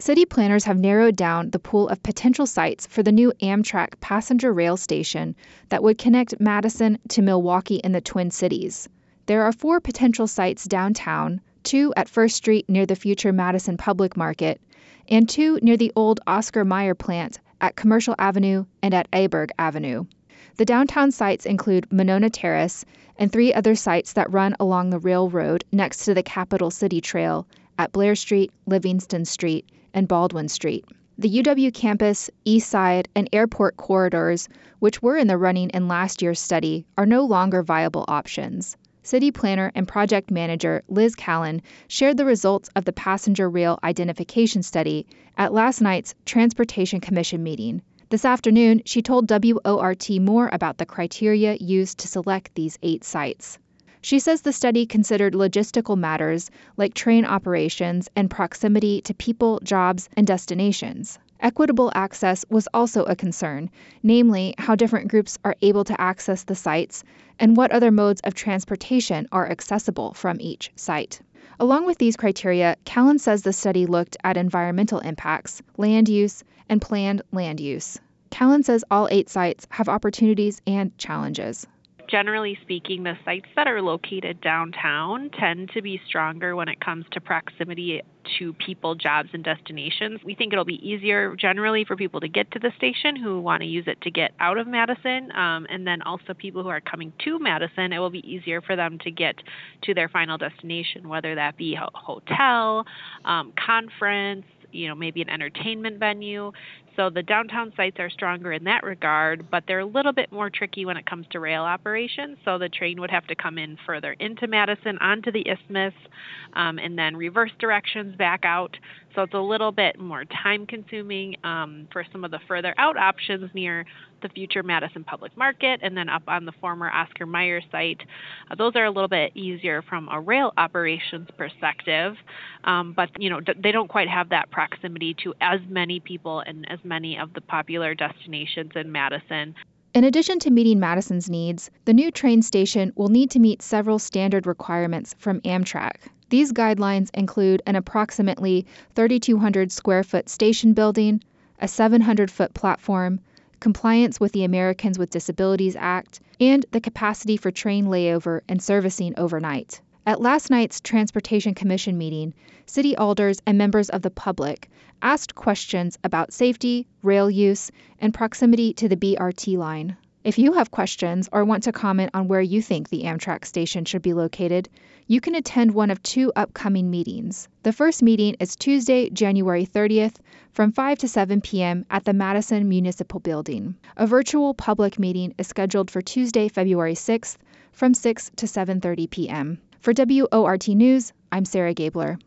city planners have narrowed down the pool of potential sites for the new Amtrak passenger rail station that would connect Madison to Milwaukee and the Twin Cities. There are four potential sites downtown two at First Street near the future Madison Public Market, and two near the old Oscar Mayer plant at Commercial Avenue and at Aberg Avenue. The downtown sites include Monona Terrace and three other sites that run along the railroad next to the Capital City Trail at Blair Street, Livingston Street, and Baldwin Street. The UW campus, East Side, and airport corridors, which were in the running in last year's study, are no longer viable options. City planner and project manager Liz Callin shared the results of the passenger rail identification study at last night's Transportation Commission meeting. This afternoon, she told WORT more about the criteria used to select these eight sites. She says the study considered logistical matters like train operations and proximity to people, jobs, and destinations. Equitable access was also a concern, namely, how different groups are able to access the sites and what other modes of transportation are accessible from each site. Along with these criteria, Callin says the study looked at environmental impacts, land use, and planned land use. Callin says all eight sites have opportunities and challenges generally speaking, the sites that are located downtown tend to be stronger when it comes to proximity to people, jobs, and destinations. We think it'll be easier generally for people to get to the station who want to use it to get out of Madison. Um, and then also people who are coming to Madison, it will be easier for them to get to their final destination, whether that be a hotel, um, conference, you know maybe an entertainment venue so the downtown sites are stronger in that regard, but they're a little bit more tricky when it comes to rail operations. So the train would have to come in further into Madison, onto the isthmus, um, and then reverse directions back out. So it's a little bit more time consuming um, for some of the further out options near the future Madison Public Market and then up on the former Oscar Mayer site. Uh, those are a little bit easier from a rail operations perspective, um, but you know they don't quite have that proximity to as many people and as many of the popular destinations in Madison. In addition to meeting Madison's needs, the new train station will need to meet several standard requirements from Amtrak. These guidelines include an approximately 3,200 square foot station building, a 700 foot platform, compliance with the Americans with Disabilities Act, and the capacity for train layover and servicing overnight. At last night's Transportation Commission meeting, city alders and members of the public asked questions about safety, rail use, and proximity to the BRT line. If you have questions or want to comment on where you think the Amtrak station should be located, you can attend one of two upcoming meetings. The first meeting is Tuesday, January 30th from 5 to 7 p.m. at the Madison Municipal Building. A virtual public meeting is scheduled for Tuesday, February 6th from 6 to 7:30 p.m. For WORT News, I'm Sarah Gabler.